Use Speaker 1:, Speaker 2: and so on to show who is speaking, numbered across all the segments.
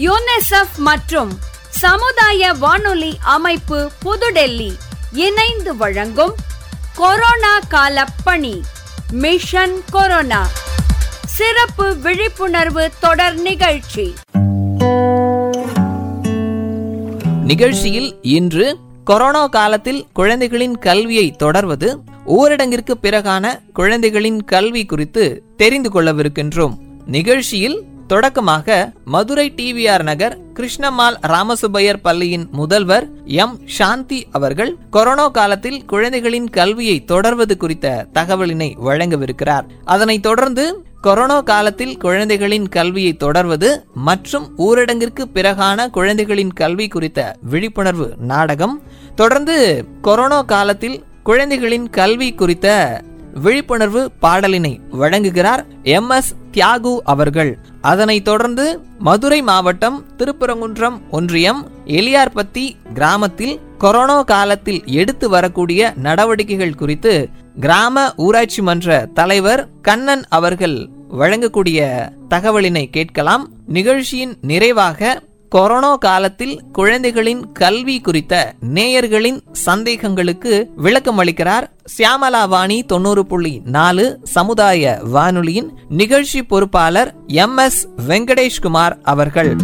Speaker 1: UNICEF மற்றும் சமுதாய வானொலி அமைப்பு புதுடெல்லி இணைந்து வழங்கும் கொரோனா கால பணி மிஷன் கொரோனா. சிறப்பு விழிப்புணர்வு தொடர் நிகழ்ச்சி.
Speaker 2: நிகழ்ச்சியில் இன்று கொரோனா காலத்தில் குழந்தைகளின் கல்வியை தொடர்வது ஊரடங்கிற்கு பிறகான குழந்தைகளின் கல்வி குறித்து தெரிந்து கொள்ளவிருக்கின்றோம். நிகழ்ச்சியில் தொடக்கமாக மதுரை டிவிஆர் நகர் கிருஷ்ணமால் ராமசுபையர் பள்ளியின் முதல்வர் எம். சாந்தி அவர்கள் கொரோனா காலத்தில் குழந்தைகளின் கல்வியை தொடர்வது குறித்த தகவலினை வழங்கவிருக்கிறார். அதனைத் தொடர்ந்து கொரோனா காலத்தில் குழந்தைகளின் கல்வியை தொடர்வது மற்றும் ஊரடங்கிற்கு பிறகான குழந்தைகளின் கல்வி குறித்த விழிப்புணர்வு நாடகம் தொடர்ந்து கொரோனா காலத்தில் குழந்தைகளின் கல்வி குறித்த விழிப்புணர்வு பாடலினை வழங்குகிறார் எம். எஸ். தியாகு அவர்கள். அதனைத் தொடர்ந்து மதுரை மாவட்டம் திருப்பரங்குன்றம் ஒன்றியம் எலியார்பத்தி கிராமத்தில் கொரோனா காலத்தில் எடுத்து வரக்கூடிய நடவடிக்கைகள் குறித்து கிராம ஊராட்சி மன்ற தலைவர் கண்ணன் அவர்கள் வழங்கக்கூடிய தகவலினை கேட்கலாம். நிகழ்ச்சியின் நிறைவாக கொரோனா காலத்தில் குழந்தைகளின் கல்வி குறித்த நேயர்களின் சந்தேகங்களுக்கு விளக்கம் அளிக்கிறார் சியாமலா வாணி தொண்ணூறு புள்ளி நாலு சமுதாய வானொலியின் நிகழ்ச்சி பொறுப்பாளர் எம் எஸ் வெங்கடேஷ்குமார் அவர்கள்.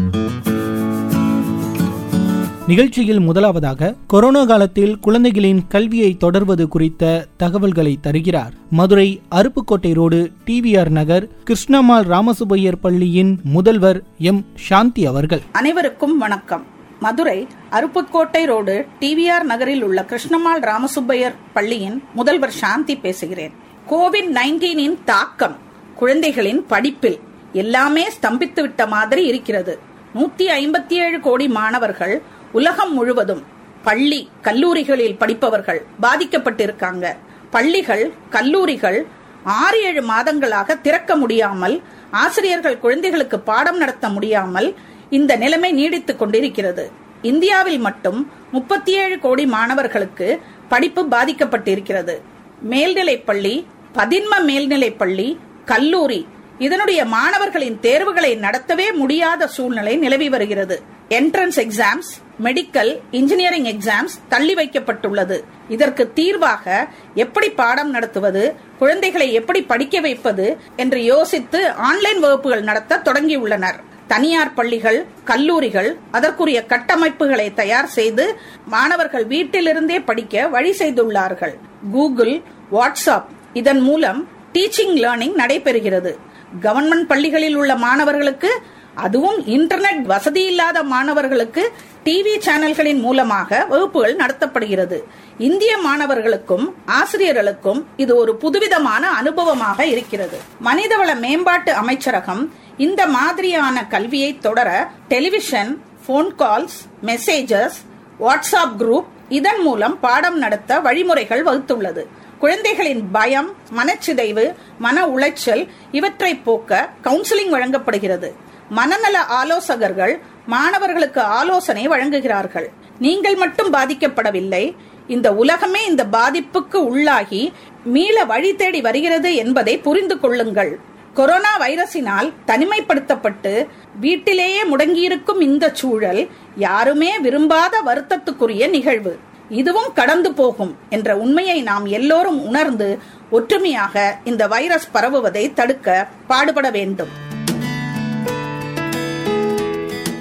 Speaker 3: நிகழ்ச்சியில் முதலாவதாக கொரோனா காலத்தில் குழந்தைகளின் கல்வியை தொடர்வது குறித்த தகவல்களை தருகிறார். மதுரை அருப்புக்கோட்டை ரோடு டிவிஆர் நகர் கிருஷ்ணமால் ராமசுபையர் பள்ளியின் முதல்வர் எம். சாந்தி அவர்கள்.
Speaker 4: அனைவருக்கும் வணக்கம். மதுரை அருப்புக்கோட்டை ரோடு டிவிஆர் நகரில் உள்ள கிருஷ்ணமால் ராமசுப்பையர் பள்ளியின் முதல்வர் சாந்தி பேசுகிறேன். கோவிட் நைன்டீனின் தாக்கம் குழந்தைகளின் படிப்பில் எல்லாமே ஸ்தம்பித்து விட்ட மாதிரி இருக்கிறது. நூத்தி ஐம்பத்தி ஏழு கோடி மாணவர்கள் உலகம் முழுவதும் பள்ளி கல்லூரிகளில் படிப்பவர்கள் பாதிக்கப்பட்டிருக்காங்க. பள்ளிகள் கல்லூரிகள் ஆறு ஏழு மாதங்களாக திறக்க முடியாமல் ஆசிரியர்கள் குழந்தைகளுக்கு பாடம் நடத்த முடியாமல் இந்த நிலைமை நீடித்துக் கொண்டிருக்கிறது. இந்தியாவில் மட்டும் முப்பத்தி ஏழு கோடி மாணவர்களுக்கு படிப்பு பாதிக்கப்பட்டிருக்கிறது. மேல்நிலைப் பள்ளி பதின்ம மேல்நிலைப் பள்ளி கல்லூரி இதனுடைய மாணவர்களின் தேர்வுகளை நடத்தவே முடியாத சூழ்நிலை நிலவி வருகிறது. Entrance exams medical engineering exams தள்ளி வைக்கப்பட்டுள்ளது. இதற்கு தீர்வாக எப்படி பாடம் நடத்துவது குழந்தைகளை எப்படி படிக்க வைப்பது என்று யோசித்து ஆன்லைன் வகுப்புகள் நடத்த தொடங்கியுள்ளனர். தனியார் பள்ளிகள் கல்லூரிகள் அதற்குரிய கட்டமைப்புகளை தயார் செய்து மாணவர்கள் வீட்டிலிருந்தே படிக்க வழி செய்துள்ளார்கள். கூகுள் வாட்ஸ்அப் இதன் மூலம் டீச்சிங் லேர்னிங் நடைபெறுகிறது. கவர்மெண்ட் பள்ளிகளில் உள்ள மாணவர்களுக்கு அதுவும் இன்டர்நெட் வசதி இல்லாத மாணவர்களுக்கு டிவி சேனல்களின் மூலமாக வகுப்புகள் நடத்தப்படுகிறது. இந்திய மாணவர்களுக்கும் ஆசிரியர்களுக்கும் இது ஒரு புதுவிதமான அனுபவமாக இருக்கிறது. மனிதவள மேம்பாட்டு அமைச்சரகம் இந்த மாதிரியான கல்வியை தொடர television phone calls messages WhatsApp group இதன் மூலம் பாடம் நடத்த வழிமுறைகள் வகுத்துள்ளது. குழந்தைகளின் பயம் மனச்சிதைவு மன உளைச்சல் இவற்றை போக்க கவுன்சிலிங் வழங்கப்படுகிறது. மனநல ஆலோசகர்கள் மாணவர்களுக்கு ஆலோசனை வழங்குகிறார்கள். நீங்கள் மட்டும் பாதிக்கப்படவில்லை இந்த உலகமே இந்த பாதிப்புக்கு உள்ளாகி மீள வழி தேடி வருகிறது என்பதை புரிந்து கொள்ளுங்கள். கொரோனா வைரஸினால் தனிமைப்படுத்தப்பட்டு வீட்டிலேயே முடங்கியிருக்கும் இந்த சூழல் யாருமே விரும்பாத வருத்தத்துக்குரிய நிகழ்வு. இதுவும் கடந்து போகும் என்ற உண்மையை நாம் எல்லோரும் உணர்ந்து ஒற்றுமையாக இந்த வைரஸ் பரவுவதை தடுக்க பாடுபட வேண்டும்.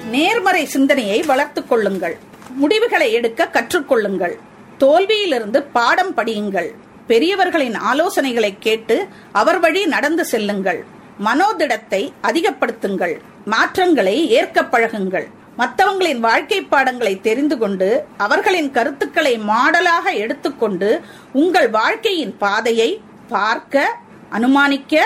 Speaker 4: நேர்மறை சிந்தனையை வளர்த்துக் கொள்ளுங்கள். முடிவுகளை எடுக்க கற்றுக்கொள்ளுங்கள் தோல்வியிலிருந்து பாடம் படியுங்கள். பெரியவர்களின் ஆலோசனைகளை கேட்டு அவர் வழி நடந்து செல்லுங்கள். மனோதிடத்தை அதிகப்படுத்துங்கள். மாற்றங்களை ஏற்க பழகுங்கள். மற்றவங்களின் வாழ்க்கை பாடங்களை தெரிந்து கொண்டு அவர்களின் கருத்துக்களை மாடலாக எடுத்துக்கொண்டு உங்கள் வாழ்க்கையின் பாதையை பார்க்க அனுமானிக்க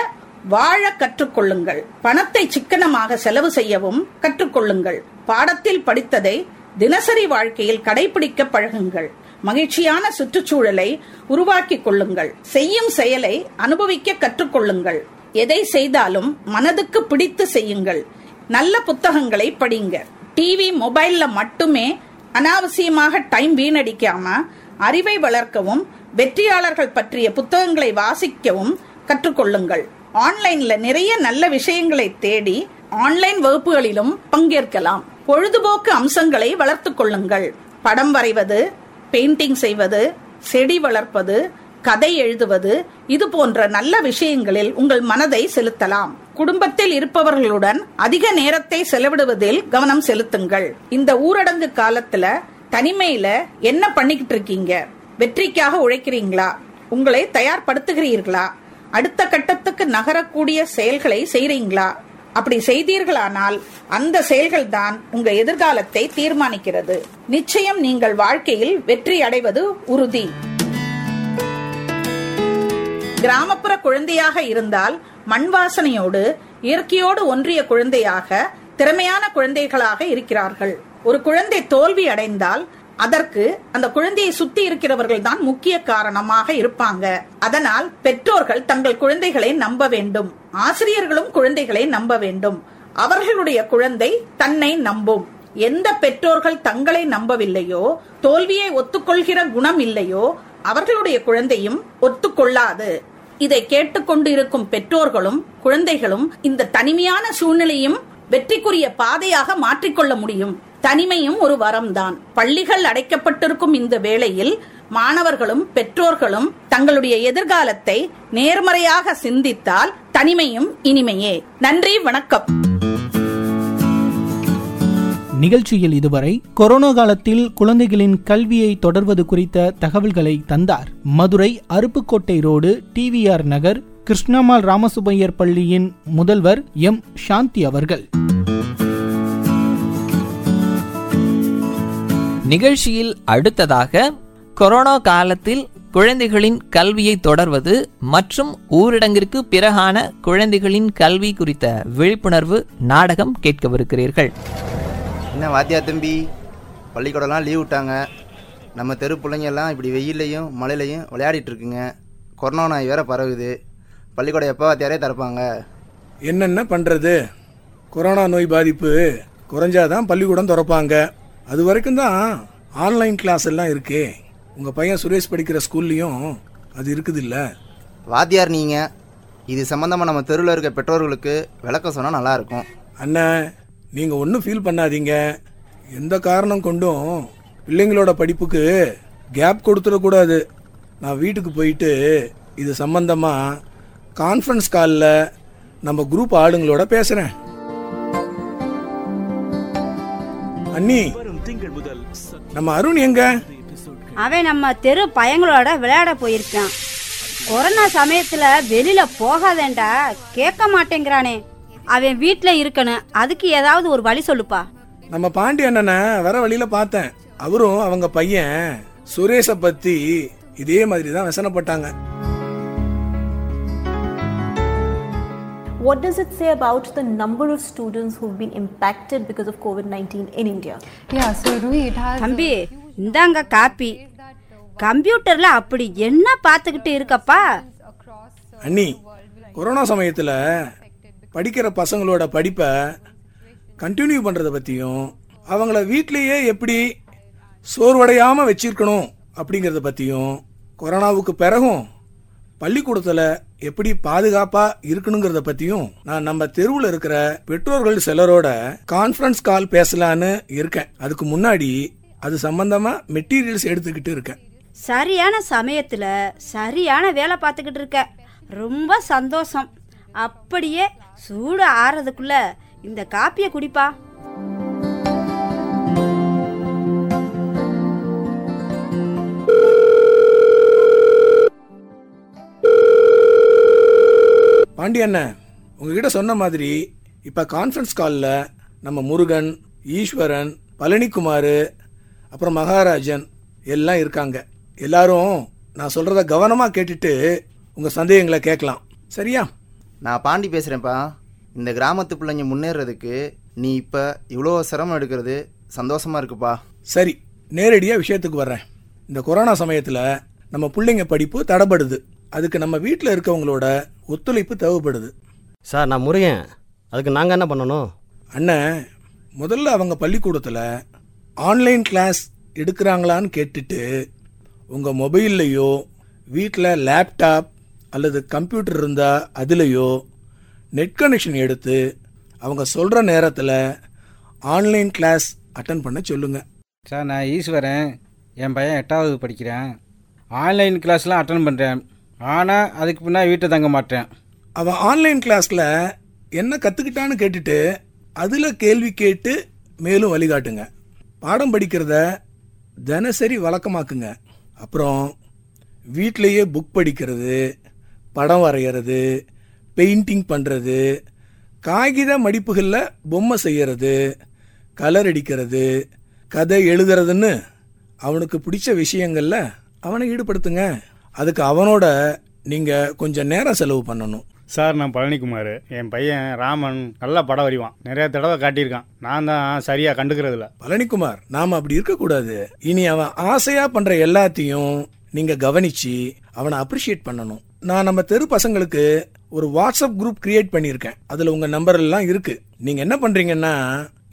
Speaker 4: வாழ கற்றுக்கொள்ளுங்கள். பணத்தை சிக்கனமாக செலவு செய்யவும் கற்றுக்கொள்ளுங்கள். பாடத்தில் படித்ததை தினசரி வாழ்க்கையில் கடைபிடிக்க பழகுங்கள். மகிழ்ச்சியான சுற்றுச்சூழலை உருவாக்கிக் கொள்ளுங்கள். செய்யும் செயலை அனுபவிக்க கற்றுக்கொள்ளுங்கள். எதை செய்தாலும் மனதுக்கு பிடித்து செய்யுங்கள். நல்ல புத்தகங்களை படிங்க. டிவி மொபைல்ல மட்டுமே அனாவசியமாக டைம் வீணடிக்காம அறிவை வளர்க்கவும் வெற்றியாளர்கள் பற்றிய புத்தகங்களை வாசிக்கவும் கற்றுக்கொள்ளுங்கள். ஆன்லைன்ல நிறைய நல்ல விஷயங்களை தேடி ஆன்லைன் வகுப்புகளிலும் பங்கேற்கலாம். பொழுதுபோக்கு அம்சங்களை வளர்த்து கொள்ளுங்கள். படம் வரைவது பெயிண்டிங் செய்வது செடி வளர்ப்பது கதை எழுதுவது இது போன்ற நல்ல விஷயங்களில் உங்கள் மனதை செலுத்தலாம். குடும்பத்தில் இருப்பவர்களுடன் அதிக நேரத்தை செலவிடுவதில் கவனம் செலுத்துங்கள். இந்த ஊரடங்கு காலத்துல தனிமையில என்ன பண்ணிக்கிட்டு இருக்கீங்க? வெற்றிக்காக உழைக்கிறீங்களா? உங்களை தயார்படுத்துகிறீர்களா? அடுத்த கட்டத்துக்கு நகரக்கூடிய செயல்களை செய்றீங்களா? அப்படி செய்தீர்களானால் அந்த செயல்கள் தான் உங்க எதிர்காலத்தை தீர்மானிக்கிறது. நிச்சயம் நீங்கள் வாழ்க்கையில் வெற்றி அடைவது உறுதி. கிராமப்புற குழந்தையாக இருந்தால் மண் வாசனையோடு இயற்கையோடு ஒன்றிய குழந்தையாக திறமையான குழந்தைகளாக இருக்கிறார்கள். ஒரு குழந்தை தோல்வி அடைந்தால் அதற்கு அந்த குழந்தையை சுத்தி இருக்கிறவர்கள் தான் முக்கிய காரணமாக இருப்பாங்க. அதனால் பெற்றோர்கள் தங்கள் குழந்தைகளை நம்ப வேண்டும். ஆசிரியர்களும் குழந்தைகளை நம்ப வேண்டும். அவர்களுடைய குழந்தை தன்னை நம்பும். எந்த பெற்றோர்கள் தங்களை நம்பவில்லையோ தோல்வியை ஒத்துக்கொள்கிற குணம் இல்லையோ அவர்களுடைய குழந்தையும் ஒத்துக்கொள்ளாது. இதை கேட்டுக்கொண்டு இருக்கும் பெற்றோர்களும் குழந்தைகளும் இந்த தனிமையான சூழ்நிலையும் வெற்றிக்குரிய பாதையாக மாற்றிக்கொள்ள முடியும். தனிமையும் ஒரு வரம்தான். பள்ளிகள் அடைக்கப்பட்டிருக்கும் இந்த வேளையில் மாணவர்களும் பெற்றோர்களும் தங்களுடைய எதிர்காலத்தை நேர்மறையாக சிந்தித்தால் தனிமையும் இனிமையே. நன்றி வணக்கம்.
Speaker 3: நிகழ்ச்சியில் இதுவரை கொரோனா காலத்தில் குழந்தைகளின் கல்வியை தொடர்வது குறித்த தகவல்களை தந்தார். மதுரை அருப்புக்கோட்டை ரோடு டிவிஆர் நகர் கிருஷ்ணமால் ராமசுபையர் பள்ளியின் முதல்வர் எம். சாந்தி அவர்கள்.
Speaker 2: நிகழ்ச்சியில் அடுத்ததாக கொரோனா காலத்தில் குழந்தைகளின் கல்வியை தொடர்வது மற்றும் ஊரடங்கிற்கு பிறகான குழந்தைகளின் கல்வி குறித்த விழிப்புணர்வு நாடகம் கேட்கவிருக்கிறீர்கள்.
Speaker 5: என்ன வாத்தியா தம்பி? பள்ளிக்கூடம்லாம் லீவ் விட்டாங்க. நம்ம தெரு பிள்ளைங்கெல்லாம் இப்படி வெயில்லையும் மழையிலையும் விளையாடிட்டு இருக்குங்க கொரோனா நோய் வேற பரவுது. பள்ளிக்கூடம் எப்போ வாத்தியாரே திறப்பாங்க?
Speaker 6: என்னென்ன பண்ணுறது கொரோனா நோய் பாதிப்பு குறைஞ்சாதான் பள்ளிக்கூடம் திறப்பாங்க. அது வரைக்கும் தான் ஆன்லைன் கிளாஸ் எல்லாம் இருக்கே. உங்கள் பையன் சுரேஷ் படிக்கிற ஸ்கூல்லையும் அது இருக்குது இல்லை
Speaker 5: வாத்தியார் நீங்கள் இது சம்மந்தமாக நம்ம தெருவில் இருக்க பெற்றோர்களுக்கு விளக்கம் சொன்னால் நல்லாயிருக்கும்
Speaker 6: அண்ணன் நீங்கள் ஒன்றும் ஃபீல் பண்ணாதீங்க. எந்த காரணம் கொண்டும் பிள்ளைங்களோட படிப்புக்கு கேப் கொடுத்துடக்கூடாது. நான் வீட்டுக்கு போயிட்டு இது சம்பந்தமாக கான்ஃபரன்ஸ் காலில் நம்ம குரூப் ஆளுங்களோட பேசுகிறேன் அண்ணி நம்ம அருண் எங்க?
Speaker 7: அவன் நம்ம தெரு பையங்களோட விளையாட போயிருக்கான். கொரோனா சமயத்துல வெளியில போகாதேண்டா கேட்க மாட்டேங்கிறானே. அவன் வீட்ல இருக்கணும். அதுக்கு ஏதாவது ஒரு வழி சொல்லுப்பா.
Speaker 6: நம்ம பாண்டி அண்ணனை வர வழியில பார்த்தேன். அவரும் அவங்க பையன் சுரேஷை பத்தி இதே மாதிரி தான் வசனப்பட்டாங்க.
Speaker 8: What does it say about the number of students who've been impacted because of COVID 19 in India?
Speaker 9: Yeah, so Rui, it has.
Speaker 7: தம்பி இந்தாங்க காப்பி. கம்ப்யூட்டர்ல அப்படி என்ன பார்த்துக்கிட்டு இருக்கப்பா?
Speaker 6: அண்ணி கொரோனா சமயத்துல படிக்கிற பசங்களோட படிப்பை கண்டினியூ பண்ணுறத பற்றியும் அவங்கள வீட்லேயே எப்படி சோர்வடையாமல் வச்சிருக்கணும் அப்படிங்கிறத பற்றியும் கொரோனாவுக்கு பிறகும் பள்ளிக்கூடத்தில் எப்படி பாதுகாப்பாக இருக்கணுங்கிறத பற்றியும் நான் நம்ம தெருவில் இருக்கிற பெற்றோர்கள் சிலரோட கான்ஃபரன்ஸ் கால் பேசலான்னு இருக்கேன். அதுக்கு முன்னாடி அது சம்பந்தமாக மெட்டீரியல்ஸ் எடுத்துக்கிட்டு இருக்கேன்.
Speaker 7: சரியான சமயத்தில் சரியான வேலை பார்த்துக்கிட்டு இருக்க. ரொம்ப சந்தோஷம். அப்படியே சூடு ஆறதுக்குள்ள இந்த காப்பியை குடிப்பா.
Speaker 6: பாண்டி அண்ணன் உங்ககிட்ட சொன்ன மாதிரி இப்ப கான்ஃபரன்ஸ் காலில் நம்ம முருகன் ஈஸ்வரன் பழனிக்குமார் அப்புறம் மகாராஜன் எல்லாம் இருக்காங்க. எல்லாரும் நான் சொல்றத கவனமா கேட்டுட்டு உங்க சந்தேகங்களை கேட்கலாம். சரியா?
Speaker 5: நான் பாண்டி பேசுகிறேன்ப்பா இந்த கிராமத்து பிள்ளைங்க முன்னேறதுக்கு நீ இப்போ இவ்வளோ சிரமம் எடுக்கிறது சந்தோஷமாக இருக்குப்பா.
Speaker 6: சரி நேரடியா விஷயத்துக்கு வர்றேன். இந்த கொரோனா சமயத்துல நம்ம பிள்ளைங்க படிப்பு தடைபடுது அதுக்கு நம்ம வீட்டில் இருக்கவங்களோட ஒத்துழைப்பு தேவைப்படுது.
Speaker 10: சார் நான் முருகன். அதுக்கு நாங்கள் என்ன பண்ணணும்?
Speaker 6: அண்ணன் முதல்ல அவங்க பள்ளிக்கூடத்தில் ஆன்லைன் கிளாஸ் எடுக்கிறாங்களான்னு கேட்டுட்டு உங்கள் மொபைல்லையோ வீட்டில் லேப்டாப் அல்லது கம்ப்யூட்டர் இருந்தால் அதுலேயோ நெட் கனெக்ஷன் எடுத்து அவங்க சொல்கிற நேரத்தில் ஆன்லைன் கிளாஸ் அட்டன் பண்ண சொல்லுங்கள்
Speaker 11: சார் நான் ஈஸ்வரன் என் பையன் எட்டாவது படிக்கிறேன். ஆன்லைன் கிளாஸ்லாம் அட்டன் பண்ணுறேன் ஆனால் அதுக்கு பின்னாடி வீட்டை தங்க மாட்டேன்.
Speaker 6: அவன் ஆன்லைன் கிளாஸில் என்ன கற்றுக்கிட்டான்னு கேட்டுட்டு அதில் கேள்வி கேட்டு மேலும் வழிகாட்டுங்க. பாடம் படிக்கிறத தினசரி வழக்கமாக்குங்க. அப்புறம் வீட்டிலேயே புக் படிக்கிறது படம் வரைகிறது பெயிண்டிங் பண்ணுறது காகித மடிப்புகளில் பொம்மை செய்யறது கலர் அடிக்கிறது கதை எழுதுறதுன்னு அவனுக்கு பிடிச்ச விஷயங்கள்ல அவனை ஈடுபடுத்துங்க. அதுக்கு அவனோட நீங்கள் கொஞ்சம் நேரம் செலவு பண்ணணும்.
Speaker 11: சார் நான் பழனிக்குமார். என் பையன் ராமன் நல்லா படம் வரைவான் நிறைய தடவை காட்டியிருக்கான். நான் தான் சரியாக கண்டுக்கிறதில்ல.
Speaker 6: பழனிக்குமார் நாம அப்படி இருக்கக்கூடாது. இனி அவன் ஆசையா பண்ற எல்லாத்தையும் நீங்க கவனிச்சு அவனை அப்ரிஷியேட் பண்ணணும். நான் நம்ம தெரு பசங்களுக்கு ஒரு வாட்ஸ்அப் குரூப் கிரியேட் பண்ணியிருக்கேன். அதுல உங்க நம்பர் எல்லாம் இருக்கு. நீங்க என்ன பண்றீங்கன்னா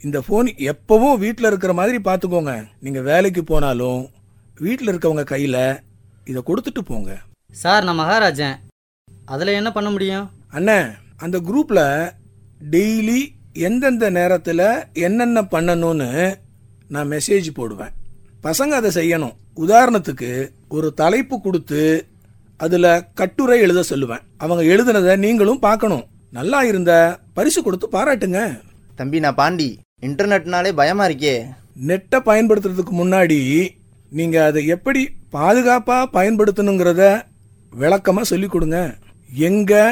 Speaker 6: இந்த போன் எப்பவும் வீட்டில் இருக்கிற மாதிரி பார்த்துக்கோங்க. நீங்க வேலைக்கு போனாலும் வீட்டில் இருக்கவங்க கையில இதை கொடுத்துட்டு போங்க.
Speaker 12: சார் நான் மகாராஜன். அதில் என்ன பண்ண முடியும்?
Speaker 6: அண்ணே அந்த குரூப்ல டெய்லி எந்தெந்த நேரத்தில் என்னென்ன பண்ணணும்னு நான் மெசேஜ் போடுவேன். பசங்க அதை செய்யணும். உதாரணத்துக்கு ஒரு தலைப்பு கொடுத்து அதில் கட்டுரை எழுத சொல்லுவேன். அவங்க எழுதுனதை நீங்களும் பார்க்கணும். நல்லா இருந்த பரிசு கொடுத்து பாராட்டுங்க.
Speaker 5: தம்பி நான் பாண்டி. இன்டர்நெட்னாலே பயமா இருக்கே.
Speaker 6: நெட்டை பயன்படுத்துறதுக்கு முன்னாடி நீங்கள் அதை எப்படி பாதுகாப்பாக பயன்படுத்தணுங்கிறத விளக்கமாக சொல்லிக் கொடுங்க. எங்கே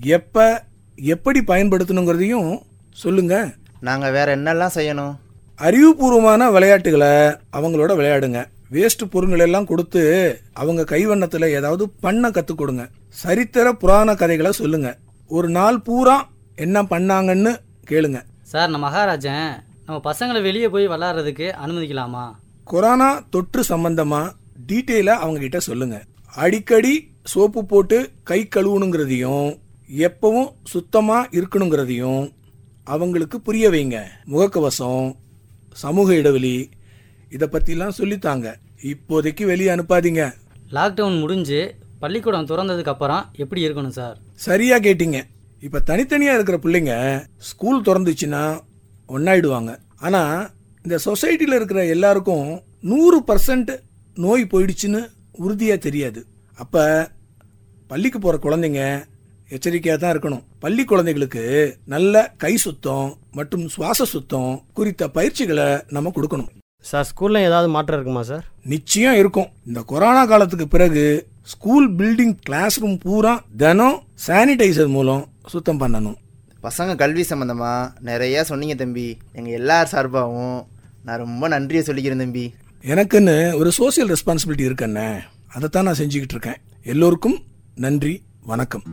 Speaker 6: எப்போ எப்படி பயன்படுத்தணுங்கிறதையும் சொல்லுங்க.
Speaker 5: நாங்கள் வேற என்னெல்லாம் செய்யணும்?
Speaker 6: அறிவுபூர்வமான விளையாட்டுகளை அவங்களோட விளையாடுங்க. வேஸ்ட் பொருட்கள் எல்லாம் கொடுத்து அவங்க கைவண்ணத்தில் ஏதாவது பண்ண கற்றுக் கொடுங்க. சரித்திர புராண கதைகளை சொல்லுங்க. ஒரு நாள் பூரா என்ன பண்ணாங்கன்னு கேளுங்க.
Speaker 12: சார் நான் மகாராஜன். நம்ம பசங்களை வெளியே போய் விளாட்றதுக்கு அனுமதிக்கலாமா?
Speaker 6: கொரோனா தொற்று சம்பந்தமா டீட்டெயிலா அவங்க கிட்ட சொல்லுங்க. அடிக்கடி சோப்பு போட்டு கை கழுவணுங்கிறதையும் எப்பவும் சுத்தமா இருக்கணுங்கிறதையும் அவங்களுக்கு புரிய வைங்க. முகக்கவசம் சமூக இடைவெளி இதை பற்றிலாம் சொல்லித்தாங்க. இப்போதைக்கு வெளியே அனுப்பாதீங்க.
Speaker 12: லாக்டவுன் முடிஞ்சு பள்ளிக்கூடம் திறந்ததுக்கு அப்புறம் எப்படி இருக்கணும் சார்?
Speaker 6: சரியா கேட்டீங்க. இப்ப தனித்தனியா இருக்கிற பிள்ளைங்க ஸ்கூல் திறந்துச்சுன்னா ஒன்னாயிடுவாங்க ஆனா இந்த சொசைட்டில இருக்கிற எல்லாருக்கும் நூறு பர்சன்ட் நோய் போயிடுச்சுன்னு உறுதியா தெரியாது. அப்ப பள்ளிக்கு போற குழந்தைங்க எச்சரிக்கையா தான் இருக்கணும். பள்ளி குழந்தைகளுக்கு நல்ல கை சுத்தம் மற்றும் சுவாச சுத்தம் குறித்த பயிற்சிகளை நம்ம கொடுக்கணும்.
Speaker 10: சார் ஸ்கூல்ல ஏதாவது மாற்றம் இருக்குமா சார்?
Speaker 6: நிச்சயம் இருக்கும். இந்த கொரோனா காலத்துக்கு பிறகு ஸ்கூல் பில்டிங் கிளாஸ் ரூம் பூரா தினம் சானிடைசர் மூலம் சுத்தம் பண்ணணும்.
Speaker 5: பசங்க கல்வி சம்மந்தமா நிறைய சொன்னீங்க தம்பி. எங்கள் எல்லார் சார்பாகவும் நான் ரொம்ப நன்றியை சொல்லிக்கிறேன் தம்பி.
Speaker 6: எனக்குன்னு ஒரு சோசியல் ரெஸ்பான்சிபிலிட்டி இருக்குண்ணே அதைத்தான் நான் செஞ்சுக்கிட்டு இருக்கேன். எல்லோருக்கும் நன்றி வணக்கம்.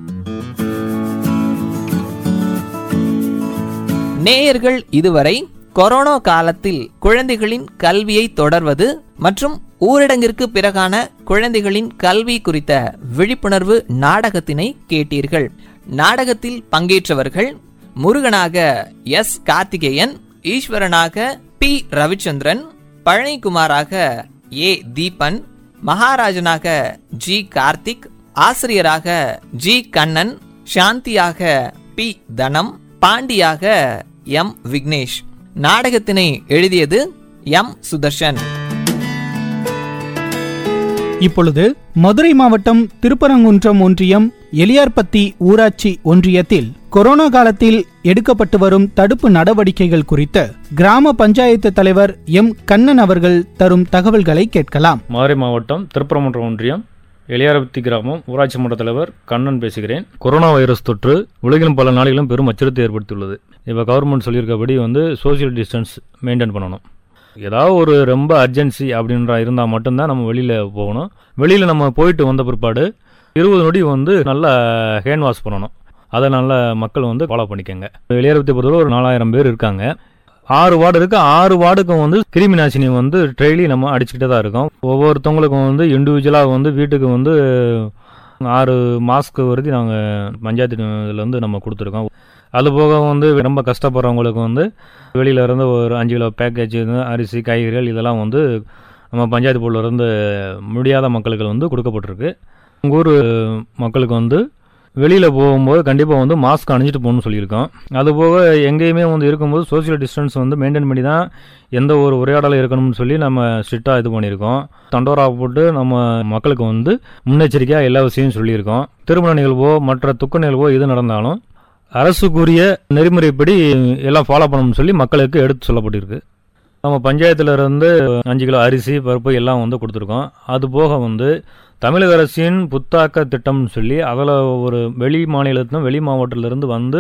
Speaker 2: நேயர்கள் இதுவரை கொரோனா காலத்தில் குழந்தைகளின் கல்வியை தொடர்வது மற்றும் ஊரடங்கிற்கு பிறகான குழந்தைகளின் கல்வி குறித்த விழிப்புணர்வு நாடகத்தினை கேட்டீர்கள். நாடகத்தில் பங்கேற்றவர்கள் முருகனாக எஸ். கார்த்திகேயன் ஈஸ்வரனாக பி. ரவிச்சந்திரன் பழனிக்குமாராக ஏ. தீபன் மகாராஜனாக ஜி. கார்த்திக் ஆசிரியராக ஜி. கண்ணன் சாந்தியாக பி. தனம் பாண்டியாக எம். விக்னேஷ். நாடகத்தினை எழுதியது எம். சுதர்ஷன்.
Speaker 3: இப்பொழுது மதுரை மாவட்டம் திருப்பரங்குன்றம் ஒன்றியம் எலியார்பத்தி ஊராட்சி ஒன்றியத்தில் கொரோனா காலத்தில் எடுக்கப்பட்டு வரும் தடுப்பு நடவடிக்கைகள் குறித்து கிராம பஞ்சாயத்து தலைவர் எம். கண்ணன் அவர்கள் தரும் தகவல்களை கேட்கலாம்.
Speaker 13: மதுரை மாவட்டம் திருப்பரங்குன்றம் ஒன்றியம் எளியாரபத்தி கிராமம் ஊராட்சி மன்ற தலைவர் கண்ணன் பேசுகிறேன். கொரோனா வைரஸ் தொற்று உலகிலும் பல நாடுகளிலும் பெரும் அச்சுறுத்தை ஏற்படுத்தியுள்ளது. இப்போ கவர்மெண்ட் சொல்லியிருக்கபடி வந்து சோசியல் டிஸ்டன்ஸ் மெயின்டைன் பண்ணணும். ஏதாவது ஒரு ரொம்ப அர்ஜென்சி அப்படின்ற இருந்தால் மட்டும்தான் நம்ம வெளியில் போகணும். வெளியில் நம்ம போயிட்டு வந்த பிற்பாடு இருபது நொடி வந்து நல்லா ஹேண்ட் வாஷ் பண்ணணும். அதை நல்லா மக்கள் வந்து ஃபாலோ பண்ணிக்கோங்க. வெளியேறத்தை பொறுத்தவரை ஒரு நாலாயிரம் பேர் இருக்காங்க. ஆறு வார்டு இருக்கு. ஆறு வார்டுக்கும் வந்து கிருமி நாசினி வந்து டெய்லி நம்ம அடிச்சுக்கிட்டே தான் இருக்கோம். ஒவ்வொருத்தவங்களுக்கும் வந்து இண்டிவிஜுவலாக வந்து வீட்டுக்கு வந்து ஆறு மாஸ்க்கு வருதி. நாங்கள் பஞ்சாயத்து இதில் வந்து நம்ம கொடுத்துருக்கோம். அது போக வந்து ரொம்ப கஷ்டப்படுறவங்களுக்கு வந்து வெளியில இருந்து ஒரு அஞ்சு கிலோ பேக்கேஜ் அரிசி காய்கறிகள் இதெல்லாம் வந்து நம்ம பஞ்சாயத்து போர்டில் இருந்து முடியாத மக்களுக்கு வந்து கொடுக்கப்பட்டிருக்கு. உங்கள் ஊர் மக்களுக்கு வந்து வெளியில் போகும்போது கண்டிப்பாக வந்து மாஸ்க் அணிஞ்சிட்டு போகணும்னு சொல்லியிருக்கோம். அதுபோக எங்கேயுமே வந்து இருக்கும்போது சோசியல் டிஸ்டன்ஸ் வந்து மெயின்டைன் பண்ணி தான் எந்த ஒரு உரையாடலும் இருக்கணும்னு சொல்லி நம்ம ஸ்ட்ரிக்டாக இது பண்ணியிருக்கோம். தண்டோரா போட்டு நம்ம மக்களுக்கு வந்து முன்னெச்சரிக்கையாக எல்லா விஷயமும் சொல்லியிருக்கோம். திருமண நிகழ்வோ மற்ற துக்க நிகழ்வோ எது நடந்தாலும் அரசுக்குரிய நெறிமுறைப்படி எல்லாம் ஃபாலோ பண்ணணும்னு சொல்லி மக்களுக்கு எடுத்து சொல்லப்பட்டிருக்கு. நம்ம பஞ்சாயத்தில் இருந்து அஞ்சு கிலோ அரிசி பருப்பு எல்லாம் வந்து கொடுத்துருக்கோம். அது போக வந்து தமிழக அரசின் புத்தாக்க திட்டம்னு சொல்லி அதில் ஒரு வெளி மாநிலத்திலும் வெளி மாவட்டத்திலிருந்து வந்து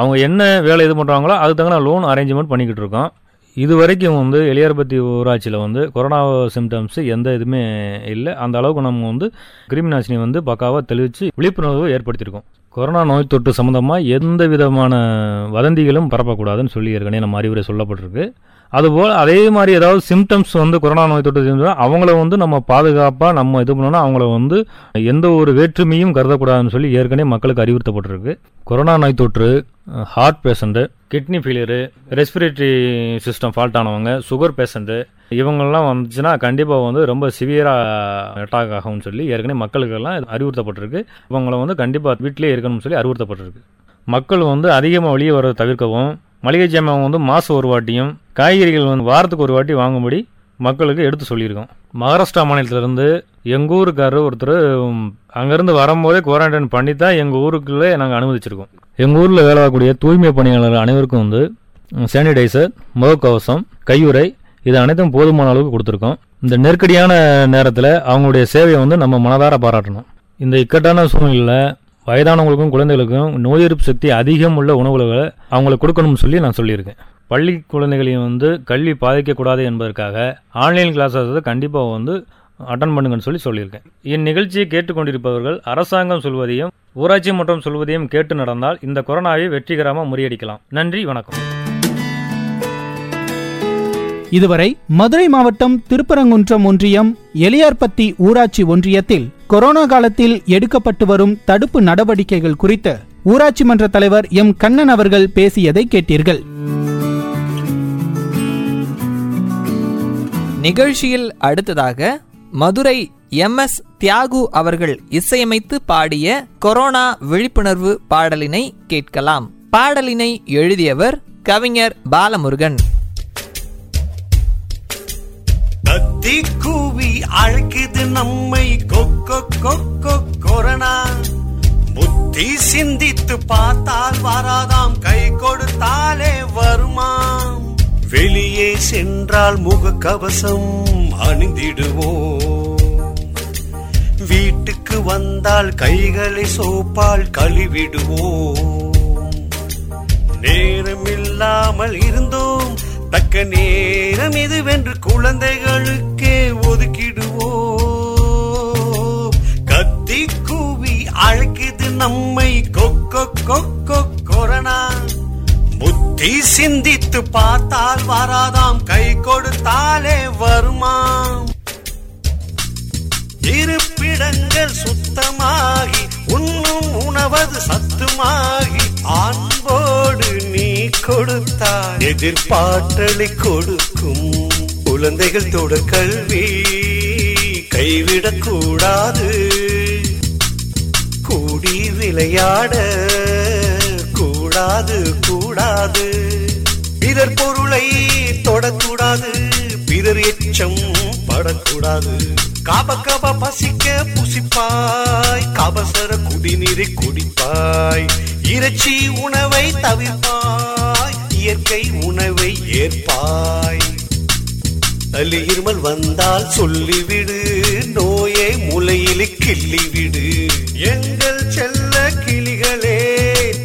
Speaker 13: அவங்க என்ன வேலை இது பண்ணுறாங்களோ அதுக்கு தகுந்த லோன் அரேஞ்ச்மெண்ட் பண்ணிக்கிட்டு இருக்கோம். இது வரைக்கும் வந்து எளியார்பத்தி ஊராட்சியில் வந்து கொரோனா சிம்டம்ஸ் எந்த இதுவுமே இல்லை. அந்த அளவுக்கு நம்ம வந்து கிருமி நாசினி வந்து பக்காவாக தெளிவித்து விழிப்புணர்வு ஏற்படுத்தியிருக்கோம். கொரோனா நோய் தொற்று சம்மந்தமாக எந்த விதமான வதந்திகளும் பரப்பக்கூடாதுன்னு சொல்லி ஏற்கனவே நம்ம அறிவுரை சொல்லப்பட்டிருக்கு. அதுபோல் அதே மாதிரி ஏதாவது சிம்டம்ஸ் வந்து கொரோனா நோய் தொற்று இருந்தால் அவங்கள வந்து நம்ம பாதுகாப்பாக நம்ம இது பண்ணோம்னா அவங்கள வந்து எந்த ஒரு வேற்றுமையும் கருதக்கூடாதுன்னு சொல்லி ஏற்கனவே மக்களுக்கு அறிவுறுத்தப்பட்டிருக்கு. கொரோனா நோய் தொற்று heart patient kidney failure respiratory system fault ஆனவங்க சுகர் பேஷண்ட்டு இவங்கெல்லாம் வந்துச்சுன்னா கண்டிப்பாக வந்து ரொம்ப சிவியராக அட்டாக் ஆகும்னு சொல்லி ஏற்கனவே மக்களுக்கெல்லாம் அறிவுறுத்தப்பட்டிருக்கு. இவங்களை வந்து கண்டிப்பாக வீட்டிலே இருக்கணும்னு சொல்லி அறிவுறுத்தப்பட்டிருக்கு. மக்கள் வந்து அதிகமாக வெளியே வர தவிர்க்கவும் மளிகை ஜாமான் வந்து மாதம் ஒரு வாட்டியும் காய்கறிகள் வந்து வாரத்துக்கு ஒரு வாட்டி வாங்கும்படி மக்களுக்கு எடுத்து சொல்லியிருக்கோம். மகாராஷ்டிரா மாநிலத்திலேருந்து எங்கள் ஊருக்காரர் ஒருத்தர் அங்கேருந்து வரும்போதே குவாரண்டைன் பண்ணி தான் எங்கள் ஊருக்குள்ளே நாங்கள் அனுமதிச்சிருக்கோம். எங்கள் ஊரில் வேலை வரக்கூடிய தூய்மை பணியாளர்கள் அனைவருக்கும் வந்து சானிடைசர் முகக்கவசம் கையுறை இது அனைத்தும் போதுமான அளவுக்கு கொடுத்துருக்கோம். இந்த நெருக்கடியான நேரத்தில் அவங்களுடைய சேவையை வந்து நம்ம மனதார பாராட்டணும். இந்த இக்கட்டான சூழ்நிலையில் வயதானவங்களுக்கும் குழந்தைகளுக்கும் நோய் எதிர்ப்பு சக்தி அதிகம் உள்ள உணவுகளை அவங்களுக்கு கொடுக்கணும்னு சொல்லி நான் சொல்லியிருக்கேன். பள்ளி குழந்தைகளையும் வந்து கல்வி பாதிக்கக்கூடாது என்பதற்காக ஆன்லைன் கிளாஸஸ் கண்டிப்பாக வந்து அட்டன் பண்ணுங்கன்னு சொல்லி சொல்லியிருக்கேன். இந்நிகழ்ச்சியை கேட்டுக்கொண்டிருப்பவர்கள் அரசாங்கம் சொல்வதையும் ஊராட்சி மன்றம் சொல்வதையும் கேட்டு நடந்தால் இந்த கொரோனாவை வெற்றிகரமாக முறியடிக்கலாம். நன்றி வணக்கம்.
Speaker 3: இதுவரை மதுரை மாவட்டம் திருப்பரங்குன்றம் ஒன்றியம் எலியார்பத்தி ஊராட்சி ஒன்றியத்தில் கொரோனா காலத்தில் எடுக்கப்பட்டு வரும் தடுப்பு நடவடிக்கைகள் குறித்து ஊராட்சி மன்ற தலைவர் எம். கண்ணன் அவர்கள் பேசியதை கேட்டீர்கள்.
Speaker 2: நிகழ்ச்சியில் அடுத்ததாக மதுரை எம். எஸ். தியாகு அவர்கள் இசையமைத்து பாடிய கொரோனா விழிப்புணர்வு பாடலினை கேட்கலாம். பாடலினை எழுதியவர் கவிஞர் பாலமுருகன்.
Speaker 14: கத்தி அழைக்குது நம்மை. கொக்கோ கொக்கோ கொரோனா. புத்தி சிந்தித்து பார்த்தால் வராதாம். கை கொடுத்தாலே வருமாம் வெளியே சென்றால் முகக்கவசம் அணிந்திடுவோம். வீட்டுக்கு வந்தால் கைகளை சோப்பால் கழுவிடுவோம். நேரமில்லாமல் இருந்தோம். தக்க நேரம் இதுவென்று குழந்தைகளுக்கே ஒதுக்கிடுவோம். கத்தி கூவி அழைக்குது நம்மை. கொக்கோ கொக்கோ கொரோனா. புத்தி சிந்தித்து பார்த்தால் வராதாம். கை கொடுத்தாலே வருமாம். இருப்பிடங்கள் சுத்தமாகி உண்ணும் உணவது சத்துமாகி அன்போடு கொடுத்தால் எதிர்பாற்றலை கொடுக்கும் குழந்தைகள் தொடர் கல்வி. கைவிடக் கூடாது கூடி விளையாட கூடாது கூடாது. பிறர் பொருளை தொடக்கூடாது. பிறர் எச்சம் படக்கூடாது. காப காப பசிக்க புசிப்பாய். கபசர குடிநீரை குடிப்பாய். இறைச்சி உணவை தவிர்ப்பாய். இயற்கை உணவை ஏற்பாய். அலி இருமல் வந்தால் சொல்லிவிடு நோயை முளையிலே கிள்ளிவிடு. எங்கள் செல்ல கிளிகளே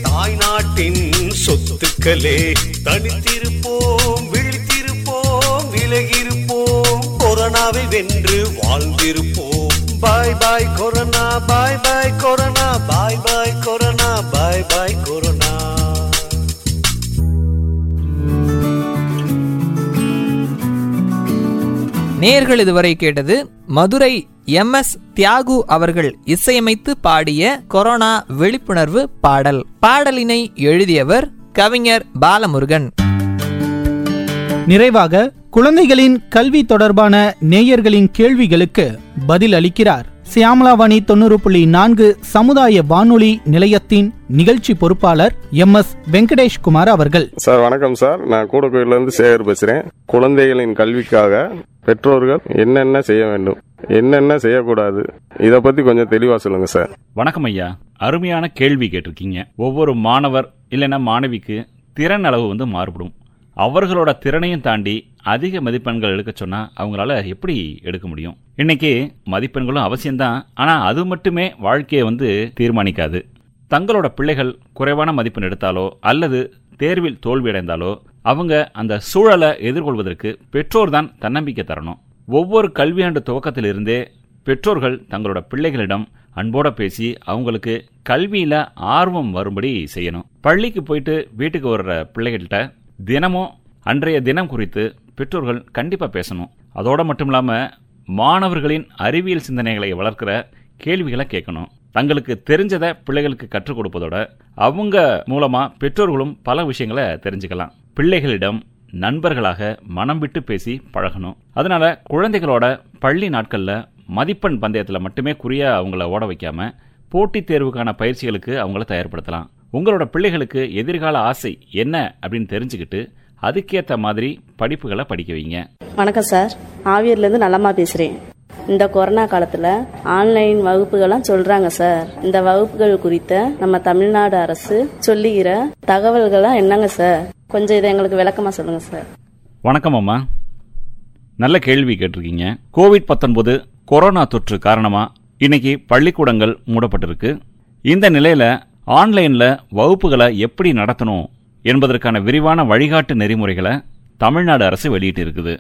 Speaker 14: தாய் நாட்டின் சொத்துக்களே தனித்திருப்போம் விழித்திருப்போம் விலகிருப்போம் கொரோனாவை வென்று வாழ்ந்திருப்போம். Bye bye corona bye bye corona bye bye corona bye bye corona.
Speaker 2: நேர்கள் இதுவரை கேட்டது மதுரை எம் எஸ் தியாகு அவர்கள் இசையமைத்து பாடிய கொரோனா விழிப்புணர்வு பாடல். பாடலினை எழுதியவர் கவிஞர் பாலமுருகன்.
Speaker 3: நிறைவாக குழந்தைகளின் கல்வி தொடர்பான நேயர்களின் கேள்விகளுக்கு பதில் அளிக்கிறார். சியாமலாவாணி தொண்ணூறு புள்ளி நான்கு சமுதாய வானொலி நிலையத்தின் நிகழ்ச்சி பொறுப்பாளர் எம் எஸ் வெங்கடேஷ் குமார் அவர்கள்.
Speaker 15: சார் வணக்கம் சார். நான் கூடக்கோயிலிருந்து சேகர் பேசுறேன். குழந்தைகளின் கல்விக்காக பெற்றோர்கள் என்னென்ன செய்ய வேண்டும் என்னென்ன செய்யக்கூடாது இதை பத்தி கொஞ்சம் தெளிவா சொல்லுங்க சார்.
Speaker 16: வணக்கம் ஐயா. அருமையான கேள்வி கேட்டிருக்கீங்க. ஒவ்வொரு மாணவர் இல்லைன்னா மாணவிக்கு திறன் அளவு வந்து மாறுபடும். அவர்களோட திறனையும் தாண்டி அதிக மதிப்பெண்கள் எடுக்க சொன்னா அவங்களால எப்படி எடுக்க முடியும்? இன்னைக்கு மதிப்பெண்களும் அவசியம்தான். ஆனா அது மட்டுமே வாழ்க்கையை வந்து தீர்மானிக்காது. தங்களோட பிள்ளைகள் குறைவான மதிப்பெண் எடுத்தாலோ அல்லது தேர்வில் தோல்வியடைந்தாலோ அவங்க அந்த சூழலை எதிர்கொள்வதற்கு பெற்றோர் தான் தன்னம்பிக்கை தரணும். ஒவ்வொரு கல்வியாண்டு துவக்கத்திலிருந்தே பெற்றோர்கள் தங்களோட பிள்ளைகளிடம் அன்போட பேசி அவங்களுக்கு கல்வியில ஆர்வம் வரும்படி செய்யணும். பள்ளிக்கு போயிட்டு வீட்டுக்கு வர்ற பிள்ளைகள்கிட்ட தினமும் அன்றைய தினம் குறித்து பெற்றோர்கள் கண்டிப்பா பேசணும். அதோட மட்டும் இல்லாம மாணவர்களின் அறிவியல் சிந்தனைகளை வளர்க்கிற கேள்விகளை கேட்கணும். தங்களுக்கு தெரிஞ்சதை பிள்ளைகளுக்கு கற்றுக் கொடுப்பதோட அவங்க மூலமா பெற்றோர்களும் பல விஷயங்களை தெரிஞ்சுக்கலாம். பிள்ளைகளிடம் நண்பர்களாக மனம் விட்டு பேசி பழகணும். அதனால குழந்தைகளோட பள்ளி நாட்களில் மதிப்பெண் பந்தயத்தில் மட்டுமே குறியா அவங்கள ஓட வைக்காம போட்டித் தேர்வுக்கான பயிற்சிகளுக்கு அவங்கள தயார்படுத்தலாம். உங்களோட பிள்ளைகளுக்கு எதிர்கால ஆசை என்ன அப்படின்னு தெரிஞ்சுக்கிட்டு அதுக்கேற்ற மாதிரி படிப்புகளை படிக்க வைங்க.
Speaker 17: வணக்கம் சார். ஆவியர்லேருந்து நல்லம்மா பேசுகிறேன் இந்த கொரோனா காலத்தில் ஆன்லைன் வகுப்புகள்லாம் சொல்கிறாங்க சார். இந்த வகுப்புகள் குறித்த நம்ம தமிழ்நாடு அரசு சொல்லுகிற தகவல்கள்லாம் என்னங்க சார்? கொஞ்சம் இதை எங்களுக்கு விளக்கமாக சொல்லுங்கள் சார்.
Speaker 16: வணக்கம் அம்மா. நல்ல கேள்வி கேட்டிருக்கீங்க. கோவிட் பத்தொன்பது கொரோனா தொற்று காரணமா இன்னைக்கு பள்ளிக்கூடங்கள் மூடப்பட்டிருக்கு. இந்த நிலையில ஆன்லைன்ல வகுப்புகளை எப்படி நடத்தணும் என்பதற்கான விரிவான வழிகாட்டு நெறிமுறைகளை தமிழ்நாடு அரசு வெளியிட்டு இருக்குது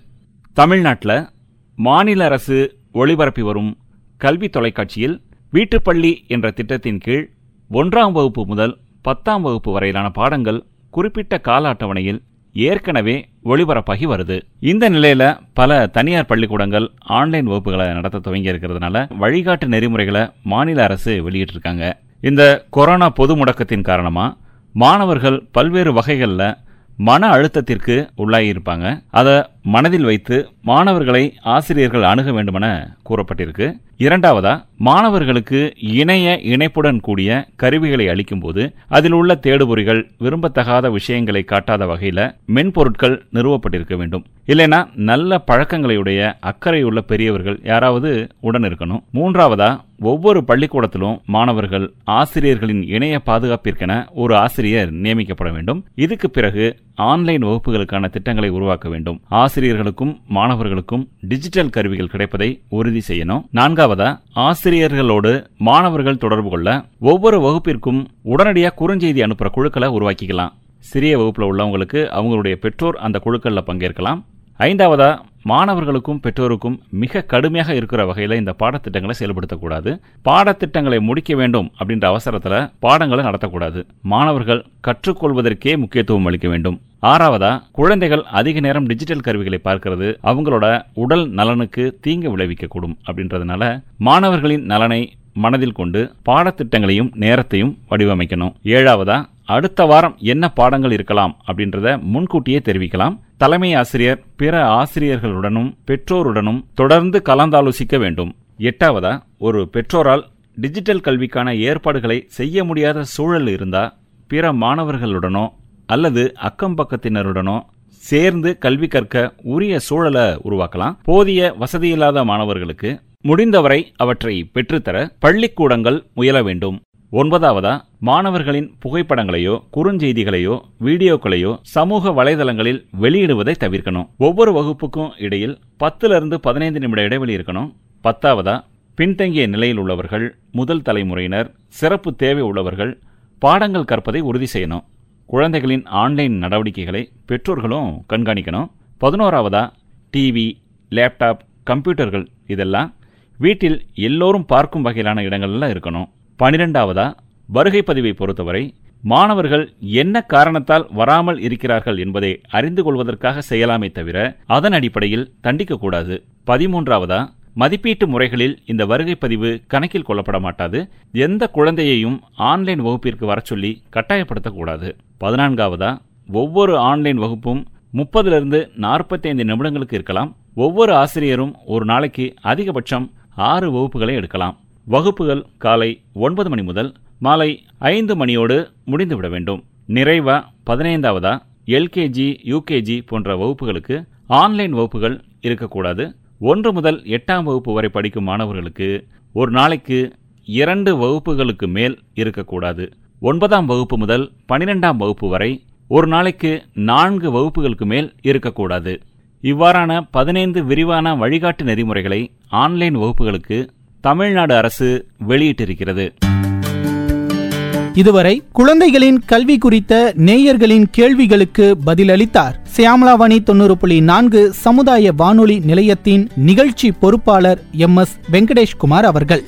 Speaker 16: தமிழ்நாட்டில் மாநில அரசு ஒளிபரப்பி வரும் கல்வி தொலைக்காட்சியில் வீட்டுப்பள்ளி என்ற திட்டத்தின் கீழ் ஒன்றாம் வகுப்பு முதல் பத்தாம் வகுப்பு வரையிலான பாடங்கள் குறிப்பிட்ட கால அட்டவணையில் ஏற்கனவே ஒளிபரப்பாகி வருது. இந்த நிலையில பல தனியார் பள்ளிக்கூடங்கள் ஆன்லைன் வகுப்புகளை நடத்த துவங்கி இருக்கிறதுனால வழிகாட்டு நெறிமுறைகளை மாநில அரசு வெளியிட்டிருக்காங்க. இந்த கொரோனா பொது முடக்கத்தின் காரணமா மாணவர்கள் பல்வேறு வகைகளில் மன அழுத்தத்திற்கு உள்ளாகியிருப்பாங்க அதை மனதில் வைத்து மாணவர்களை ஆசிரியர்கள் அணுக வேண்டுமென கூறப்பட்டிருக்கு. இரண்டாவதா மாணவர்களுக்கு இணைய இணைப்புடன் கூடிய கருவிகளை அளிக்கும்போது அதில் உள்ள தேடுபொறிகள் விரும்பத்தகாத விஷயங்களை காட்டாத வகையில் மென்பொருட்கள் நிறுவப்பட்டிருக்க வேண்டும். இல்லைனா நல்ல பழக்கங்களையுடைய அக்கறையுள்ள பெரியவர்கள் யாராவது உடன் இருக்கணும். மூன்றாவதா ஒவ்வொரு பள்ளிக்கூடத்திலும் மாணவர்கள் ஆசிரியர்களின் இணைய பாதுகாப்பிற்கென ஒரு ஆசிரியர் நியமிக்கப்பட வேண்டும். இதுக்கு பிறகு ஆன்லைன் வகுப்புகளுக்கான திட்டங்களை உருவாக்க வேண்டும். ஆசிரியர்களுக்கும் மாணவர்களுக்கும் டிஜிட்டல் கருவிகள் கிடைப்பதை உறுதி செய்யணும். நான்காவதா ஆசிரியர்களோடு மாணவர்கள் தொடர்பு கொள்ள ஒவ்வொரு வகுப்பிற்கும் உடனடியாக குறுஞ்செய்தி அனுப்புற குழுக்களை உருவாக்கிக்கலாம். சிறிய வகுப்பில் உள்ளவங்களுக்கு அவங்களுடைய பெற்றோர் அந்த குழுக்களில் பங்கேற்கலாம். ஐந்தாவதா மாணவர்களுக்கும் பெற்றோருக்கும் மிக கடுமையாக இருக்கிற வகையில் இந்த பாடத்திட்டங்களை செயல்படுத்தக்கூடாது. பாடத்திட்டங்களை முடிக்க வேண்டும் அப்படின்ற அவசரத்தில் பாடங்களை நடத்தக்கூடாது. மாணவர்கள் கற்றுக்கொள்வதற்கே முக்கியத்துவம் அளிக்க வேண்டும். ஆறாவதா குழந்தைகள் அதிக நேரம் டிஜிட்டல் கருவிகளை பார்க்கிறது அவங்களோட உடல் நலனுக்கு தீங்கு விளைவிக்கக்கூடும் அப்படின்றதுனால மாணவர்களின் நலனை மனதில் கொண்டு பாடத்திட்டங்களையும் நேரத்தையும் வடிவமைக்கணும். ஏழாவதா அடுத்த வாரம் என்ன பாடங்கள் இருக்கலாம் அப்படின்றத முன்கூட்டியே தெரிவிக்கலாம். தலைமை ஆசிரியர் பிற ஆசிரியர்களுடனும் பெற்றோருடனும் தொடர்ந்து கலந்தாலோசிக்க வேண்டும். எட்டாவதா? ஒரு பெற்றோரால் டிஜிட்டல் கல்விக்கான ஏற்பாடுகளை செய்ய முடியாத சூழல் இருந்தால் பிற மாணவர்களுடனோ அல்லது அக்கம் பக்கத்தினருடனோ சேர்ந்து கல்வி கற்க உரிய சூழலை உருவாக்கலாம். போதிய வசதியில்லாத மாணவர்களுக்கு முடிந்தவரை அவற்றை பெற்றுத்தர பள்ளிக்கூடங்கள் முயல வேண்டும். ஒன்பதாவதா மாணவர்களின் புகைப்படங்களையோ குறுஞ்செய்திகளையோ வீடியோக்களையோ சமூக வலைதளங்களில் வெளியிடுவதை தவிர்க்கணும். ஒவ்வொரு வகுப்புக்கும் இடையில் பத்திலிருந்து பதினைந்து நிமிட இடைவெளி இருக்கணும். பத்தாவதா பின்தங்கிய நிலையில் உள்ளவர்கள் முதல் தலைமுறையினர் சிறப்பு தேவை உள்ளவர்கள் பாடங்கள் கற்பதை உறுதி செய்யணும். குழந்தைகளின் ஆன்லைன் நடவடிக்கைகளை பெற்றோர்களும் கண்காணிக்கணும். பதினோராவதா டிவி லேப்டாப் கம்ப்யூட்டர்கள் இதெல்லாம் வீட்டில் எல்லோரும் பார்க்கும் வகையிலான இடங்கள்ல இருக்கணும். பனிரெண்டாவதா? வருகை பதிவை பொறுத்தவரை மாணவர்கள் என்ன காரணத்தால் வராமல் இருக்கிறார்கள் என்பதை அறிந்து கொள்வதற்காக செய்யலாமே தவிர அதன் அடிப்படையில் தண்டிக்கக்கூடாது பதிமூன்றாவதா? மதிப்பீட்டு முறைகளில் இந்த வருகை பதிவு கணக்கில் கொள்ளப்பட மாட்டாது. எந்த குழந்தையையும் ஆன்லைன் வகுப்பிற்கு வரச் சொல்லி கட்டாயப்படுத்தக்கூடாது. பதினான்காவதா? ஒவ்வொரு ஆன்லைன் வகுப்பும் முப்பதிலிருந்து நாற்பத்தைந்து நிமிடங்களுக்கு இருக்கலாம். ஒவ்வொரு ஆசிரியரும் ஒரு நாளைக்கு அதிகபட்சம் ஆறு வகுப்புகளை எடுக்கலாம். வகுப்புகள் காலை ஒன்பது மணி முதல் மாலை ஐந்து மணியோடு முடிந்துவிட வேண்டும். நிறைவா பதினைந்தாவதா? எல்கேஜி யூகேஜி போன்ற வகுப்புகளுக்கு ஆன்லைன் வகுப்புகள் இருக்கக்கூடாது. ஒன்று முதல் எட்டாம் வகுப்பு வரை படிக்கும் மாணவர்களுக்கு ஒரு நாளைக்கு இரண்டு வகுப்புகளுக்கு மேல் இருக்கக்கூடாது. ஒன்பதாம் வகுப்பு முதல் பனிரெண்டாம் வகுப்பு வரை ஒரு நாளைக்கு நான்கு வகுப்புகளுக்கு மேல் இருக்கக்கூடாது. இவ்வாறான பதினைந்து விரிவான வழிகாட்டு நெறிமுறைகளை ஆன்லைன் வகுப்புகளுக்கு தமிழ்நாடு அரசு வெளியிட்டிருக்கிறது.
Speaker 3: இதுவரை குழந்தைகளின் கல்வி குறித்த நேயர்களின் கேள்விகளுக்கு பதிலளித்தார். சியாமலாவணி தொண்ணூறு புள்ளி நான்கு சமுதாய வானொலி நிலையத்தின் நிகழ்ச்சி பொறுப்பாளர் எம் எஸ் வெங்கடேஷ்குமார் அவர்கள்.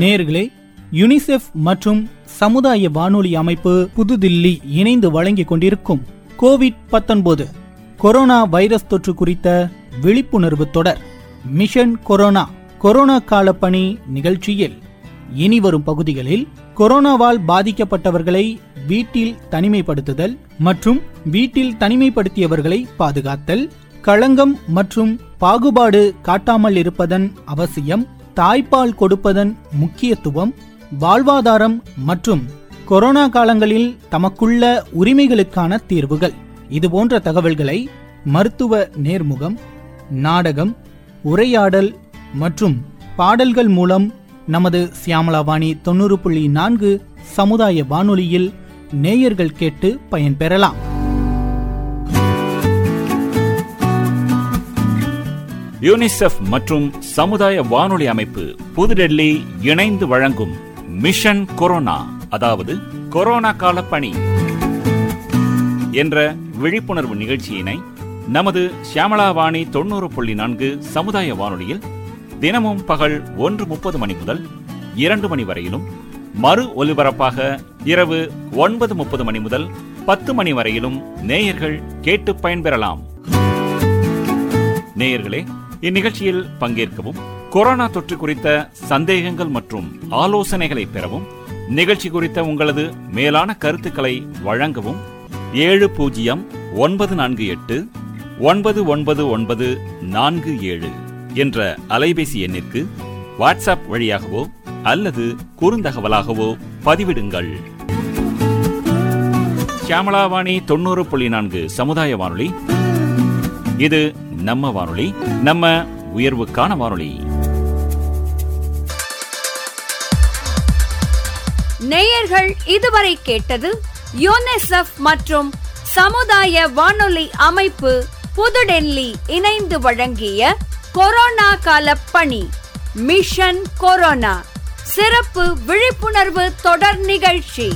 Speaker 3: நேர்களே யுனிசெஃப் மற்றும் சமுதாய வானொலி அமைப்பு புதுதில்லி இணைந்து வழங்கிக் கொண்டிருக்கும் கோவிட் பத்தொன்பது கொரோனா வைரஸ் தொற்று குறித்த விழிப்புணர்வு தொடர். மிஷன் கொரோனா கொரோனா கால பணி நிகழ்ச்சியில். இனி வரும் பகுதிகளில் கொரோனாவால் பாதிக்கப்பட்டவர்களை வீட்டில் தனிமைப்படுத்துதல் மற்றும் வீட்டில் தனிமைப்படுத்தியவர்களை பாதுகாத்தல் களங்கம் மற்றும் பாகுபாடு காட்டாமல் இருப்பதன் அவசியம் தாய்ப்பால் கொடுப்பதன் முக்கியத்துவம் வாழ்வாதாரம் மற்றும் கொரோனா காலங்களில் தமக்குள்ள உரிமைகளுக்கான தீர்வுகள். இதுபோன்ற தகவல்களை மருத்துவ நேர்முகம் நாடகம் உரையாடல் மற்றும் பாடல்கள் மூலம் நமது சியாமலாவாணி தொண்ணூறு புள்ளி நான்கு சமுதாய வானொலியில் நேயர்கள் கேட்டு பயன்பெறலாம்
Speaker 16: யூனிசெஃப் மற்றும் சமுதாய வானொலி அமைப்பு புதுடெல்லி இணைந்து வழங்கும் மிஷன் கொரோனா அதாவது கொரோனா கால பணி என்ற விழிப்புணர்வு நிகழ்ச்சியினை நமது சியாமலாவாணி தொண்ணூறு புள்ளி நான்கு சமுதாய வானொலியில் தினமும் பகல் ஒன்று முப்பது மணி முதல் இரண்டு மணி வரையிலும் மறு ஒலிபரப்பாக இரவு ஒன்பது முப்பது மணி முதல் பத்து மணி வரையிலும் நேயர்கள் கேட்டு பயன்பெறலாம். நேயர்களே இந்நிகழ்ச்சியில் பங்கேற்கவும் கொரோனா தொற்று குறித்த சந்தேகங்கள் மற்றும் ஆலோசனைகளை பெறவும் நிகழ்ச்சி குறித்த உங்களது மேலான கருத்துக்களை வழங்கவும் ஏழு பூஜ்ஜியம் ஒன்பது நான்கு எட்டு ஒன்பது ஒன்பது ஒன்பது நான்கு ஏழு என்ற அலைபேசி எண்ணிற்கு வாட்ஸ்அப் வழியாகவோ அல்லது குறுந்தகவலாகவோ பதிவிடுங்கள். சியாமலாவாணி தொண்ணூறு புள்ளி நான்கு சமுதாய வானொலி. இது நம்ம வானொலி நம்ம உயர்வுக்கான வானொலி.
Speaker 1: நேயர்கள் இதுவரை கேட்டது யுனிசெஃப் மற்றும் சமுதாய வானொலி அமைப்பு புதுடெல்லி இணைந்து வழங்கிய கொரோனா கால பணி மிஷன் கொரோனா சிறப்பு விழிப்புணர்வு தொடர் நிகழ்ச்சி.